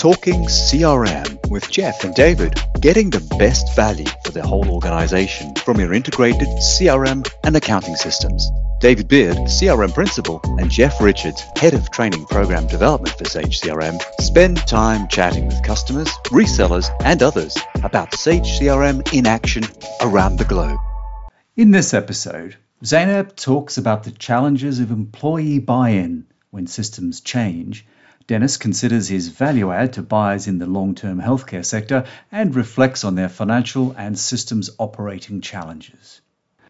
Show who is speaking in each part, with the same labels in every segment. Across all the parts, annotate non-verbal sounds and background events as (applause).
Speaker 1: Talking CRM with Jeff and David, getting the best value for the whole organization from your integrated CRM and accounting systems. David Beard, CRM Principal, and Jeff Richards, Head of Training Program Development for Sage CRM, spend time chatting with customers, resellers, and others about Sage CRM in action around the globe.
Speaker 2: In this episode, Zainab talks about the challenges of employee buy in when systems change. Dennis considers his value add to buyers in the long term healthcare sector and reflects on their financial and systems operating challenges.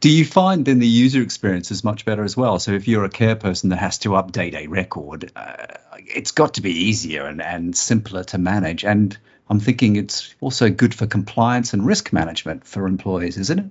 Speaker 2: Do you find then the user experience is much better as well? So if you're a care person that has to update a record, uh, it's got to be easier and, and simpler to manage. And I'm thinking it's also good for compliance and risk management for employees, isn't it?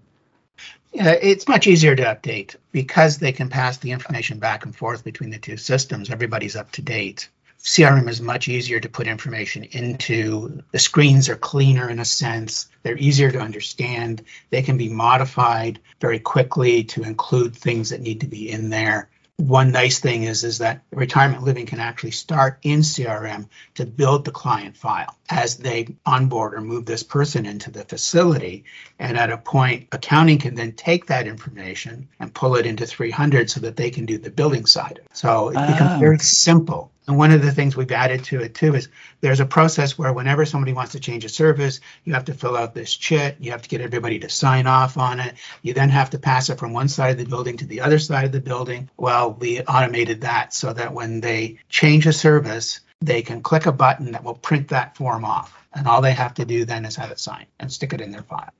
Speaker 3: Yeah, it's much easier to update because they can pass the information back and forth between the two systems. Everybody's up to date. CRM is much easier to put information into. The screens are cleaner in a sense. They're easier to understand. They can be modified very quickly to include things that need to be in there. One nice thing is, is that retirement living can actually start in CRM to build the client file as they onboard or move this person into the facility. And at a point, accounting can then take that information and pull it into 300 so that they can do the billing side. So it becomes ah. very simple and one of the things we've added to it too is there's a process where whenever somebody wants to change a service, you have to fill out this chit, you have to get everybody to sign off on it. You then have to pass it from one side of the building to the other side of the building. Well, we automated that so that when they change a service, they can click a button that will print that form off. And all they have to do then is have it signed and stick it in their file.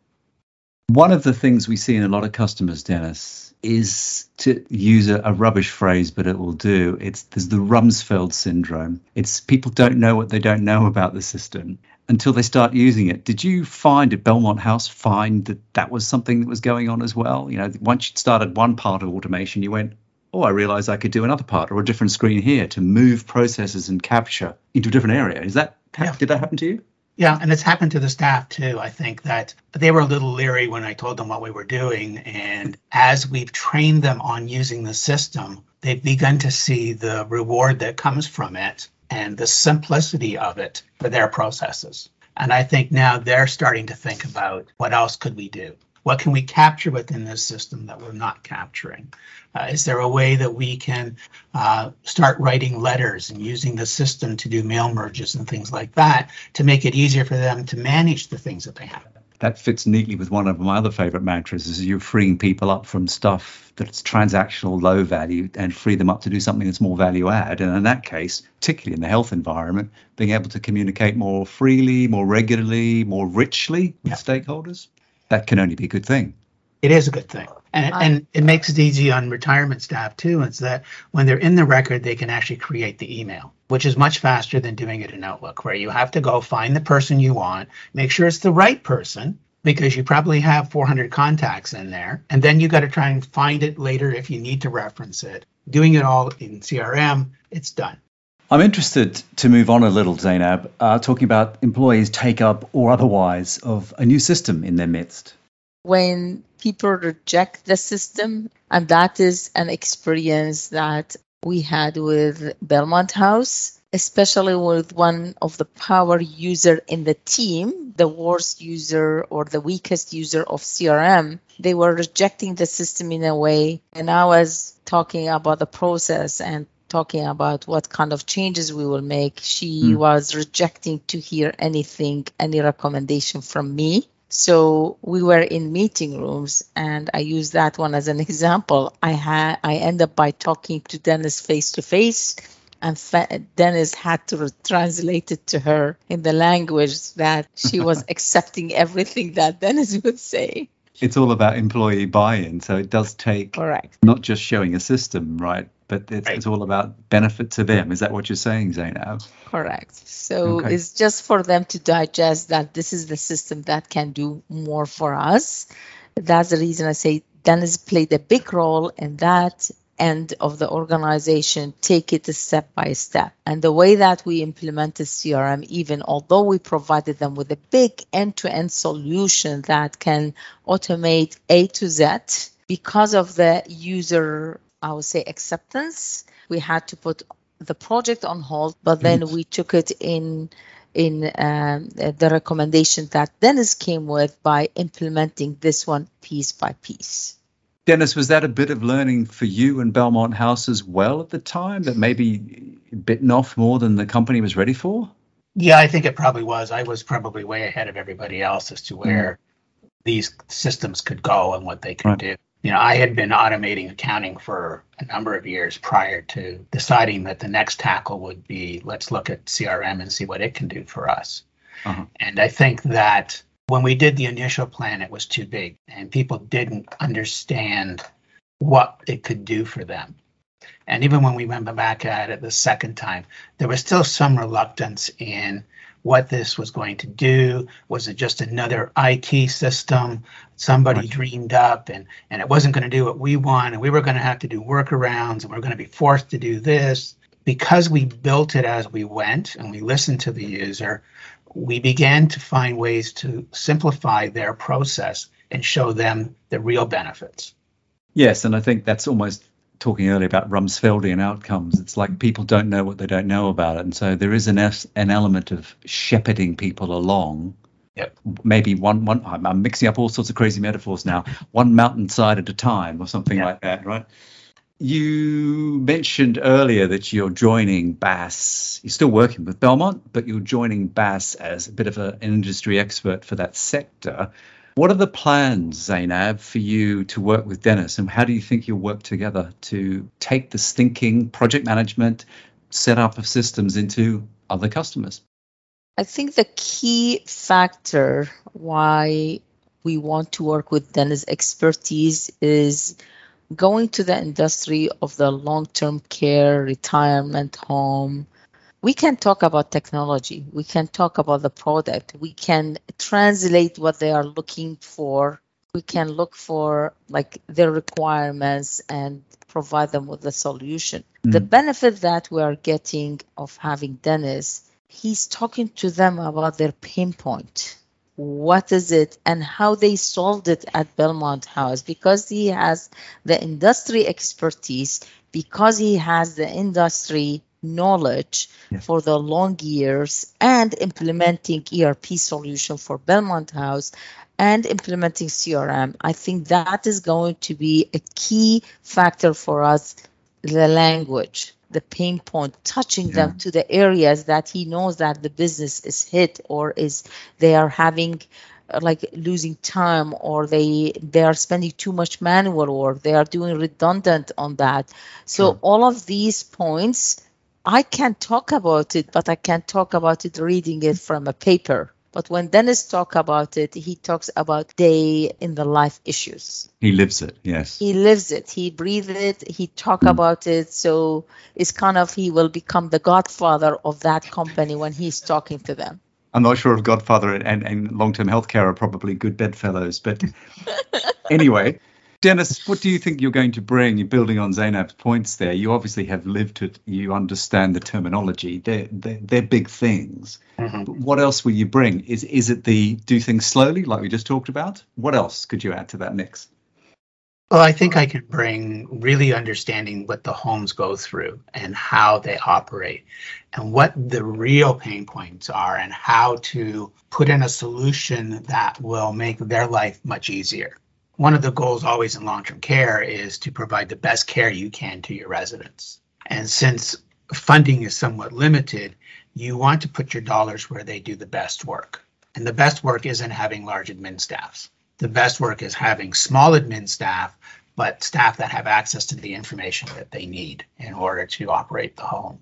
Speaker 2: One of the things we see in a lot of customers, Dennis, is to use a, a, rubbish phrase, but it will do. It's there's the Rumsfeld syndrome. It's people don't know what they don't know about the system until they start using it. Did you find at Belmont House find that that was something that was going on as well? You know, once you started one part of automation, you went, oh, I realized I could do another part or a different screen here to move processes and capture into a different area. Is that yeah. did that happen to you?
Speaker 3: Yeah, and it's happened to the staff too. I think that they were a little leery when I told them what we were doing. And as we've trained them on using the system, they've begun to see the reward that comes from it and the simplicity of it for their processes. And I think now they're starting to think about what else could we do? What can we capture within this system that we're not capturing? Uh, is there a way that we can uh, start writing letters and using the system to do mail merges and things like that to make it easier for them to manage the things that they have?
Speaker 2: That fits neatly with one of my other favorite mantras is you're freeing people up from stuff that's transactional low value and free them up to do something that's more value add. And in that case, particularly in the health environment, being able to communicate more freely, more regularly, more richly with stakeholders that can only be a good thing.
Speaker 3: It is a good thing. And, and it makes it easy on retirement staff too. It's that when they're in the record, they can actually create the email, which is much faster than doing it in Outlook, where you have to go find the person you want, make sure it's the right person, because you probably have 400 contacts in there. And then you got to try and find it later if you need to reference it. Doing it all in CRM, it's done.
Speaker 2: I'm interested to move on a little, Zainab, uh, talking about employees' take up or otherwise of a new system in their midst.
Speaker 4: When people reject the system, and that is an experience that we had with Belmont House, especially with one of the power user in the team, the worst user or the weakest user of CRM, they were rejecting the system in a way. And I was talking about the process and talking about what kind of changes we will make, she mm. was rejecting to hear anything, any recommendation from me. So we were in meeting rooms, and I use that one as an (laughs) example. I had I end up by talking to Dennis face to face, and fa- Dennis had to translate it to her in the language that she (laughs) was accepting everything that Dennis would say
Speaker 2: it's all about employee buy-in so it does take
Speaker 4: correct
Speaker 2: not just showing a system right but it's, right. it's all about benefit to them is that what you're saying zainab
Speaker 4: correct so okay. it's just for them to digest that this is the system that can do more for us that's the reason i say dennis played a big role in that end of the organization take it step by step. And the way that we implemented CRM, even although we provided them with a big end to end solution that can automate A to Z, because of the user, I would say, acceptance, we had to put the project on hold, but then we took it in in um, the recommendation that Dennis came with by implementing this one piece by piece.
Speaker 2: Dennis, was that a bit of learning for you and Belmont House as well at the time that maybe bitten off more than the company was ready for?
Speaker 3: Yeah, I think it probably was. I was probably way ahead of everybody else as to where mm. these systems could go and what they could right. do. You know, I had been automating accounting for a number of years prior to deciding that the next tackle would be let's look at CRM and see what it can do for us. Uh-huh. And I think that when we did the initial plan, it was too big and people didn't understand what it could do for them. And even when we went back at it the second time, there was still some reluctance in what this was going to do. Was it just another IT system somebody right. dreamed up and, and it wasn't going to do what we want and we were going to have to do workarounds and we are going to be forced to do this? Because we built it as we went and we listened to the user, we began to find ways to simplify their process and show them the real benefits.
Speaker 2: Yes, and I think that's almost talking earlier about Rumsfeldian outcomes. It's like people don't know what they don't know about it, and so there is an an element of shepherding people along.
Speaker 3: Yep.
Speaker 2: Maybe one one. I'm mixing up all sorts of crazy metaphors now. One mountainside at a time, or something yep. like that, right? You mentioned earlier that you're joining BAASS. You're still working with Belmont, but you're joining BAASS as a bit of a, an industry expert for that sector. What are the plans, Zainab, for you to work with Dennis, and how do you think you'll work together to take this thinking, project management, setup of systems into other customers?
Speaker 4: I think the key factor why we want to work with Dennis' expertise is going to the industry of the long term care, retirement home, we can talk about technology. We can talk about the product. We can translate what they are looking for. We can look for like their requirements and provide them with a the solution. Mm-hmm. The benefit that we are getting of having Dennis, he's talking to them about their pain point what is it and how they solved it at Belmont House because he has the industry expertise, because he has the industry knowledge yeah. for the long years and implementing ERP solution for Belmont House and implementing CRM. I think that is going to be a key factor for us the language the pain point, touching yeah. them to the areas that he knows that the business is hit or is they are having uh, like losing time or they they are spending too much manual work they are doing redundant on that so all of these points i can't talk about it but i can't talk about it reading it from a paper but when Dennis talks about it, he talks about day in the life issues.
Speaker 2: He lives it, yes.
Speaker 4: He lives it. He breathes it. He talk mm. about it. So it's kind of he will become the godfather of that company when he's talking to them.
Speaker 2: I'm not sure if Godfather and, and, and long-term healthcare are probably good bedfellows, but (laughs) anyway, Dennis, what do you think you're going to bring? You're building on Zainab's points there. You obviously have lived it. You understand the terminology. They're, they're, they're big things. Mm-hmm. But what else will you bring? Is, is it the do things slowly, like we just talked about? What else could you add to that mix?
Speaker 3: Well, I think I could bring really understanding what the homes go through and how they operate and what the real pain points are and how to put in a solution that will make their life much easier one of the goals always in long-term care is to provide the best care you can to your residents. And since funding is somewhat limited, you want to put your dollars where they do the best work. And the best work isn't having large admin staffs. The best work is having small admin staff, but staff that have access to the information that they need in order to operate the home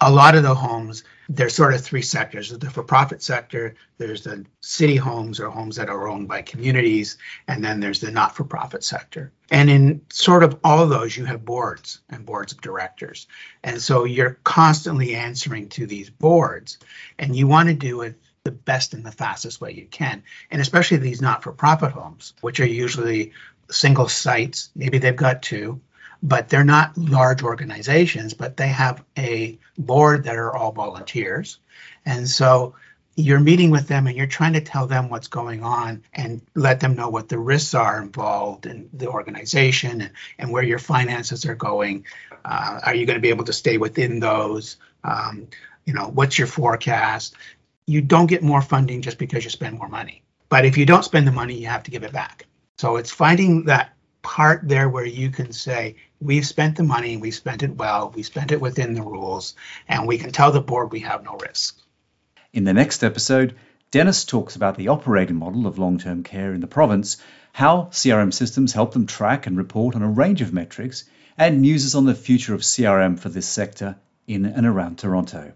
Speaker 3: a lot of the homes, there's sort of three sectors. There's the for-profit sector, there's the city homes or homes that are owned by communities, and then there's the not-for-profit sector. And in sort of all of those, you have boards and boards of directors. And so you're constantly answering to these boards, and you want to do it the best and the fastest way you can. And especially these not-for-profit homes, which are usually single sites, maybe they've got two, but they're not large organizations, but they have a board that are all volunteers. And so you're meeting with them and you're trying to tell them what's going on and let them know what the risks are involved in the organization and, and where your finances are going. Uh, are you going to be able to stay within those? Um, you know, what's your forecast? you don't get more funding just because you spend more money. But if you don't spend the money, you have to give it back. So it's finding that part there where you can say, we've spent the money, we spent it well, we spent it within the rules, and we can tell the board we have no risk.
Speaker 2: In the next episode, Dennis talks about the operating model of long term care in the province, how CRM systems help them track and report on a range of metrics, and muses on the future of CRM for this sector in and around Toronto.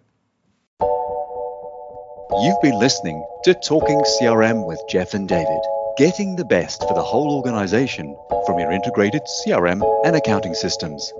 Speaker 1: You've been listening to Talking CRM with Jeff and David, getting the best for the whole organization from your integrated CRM and accounting systems.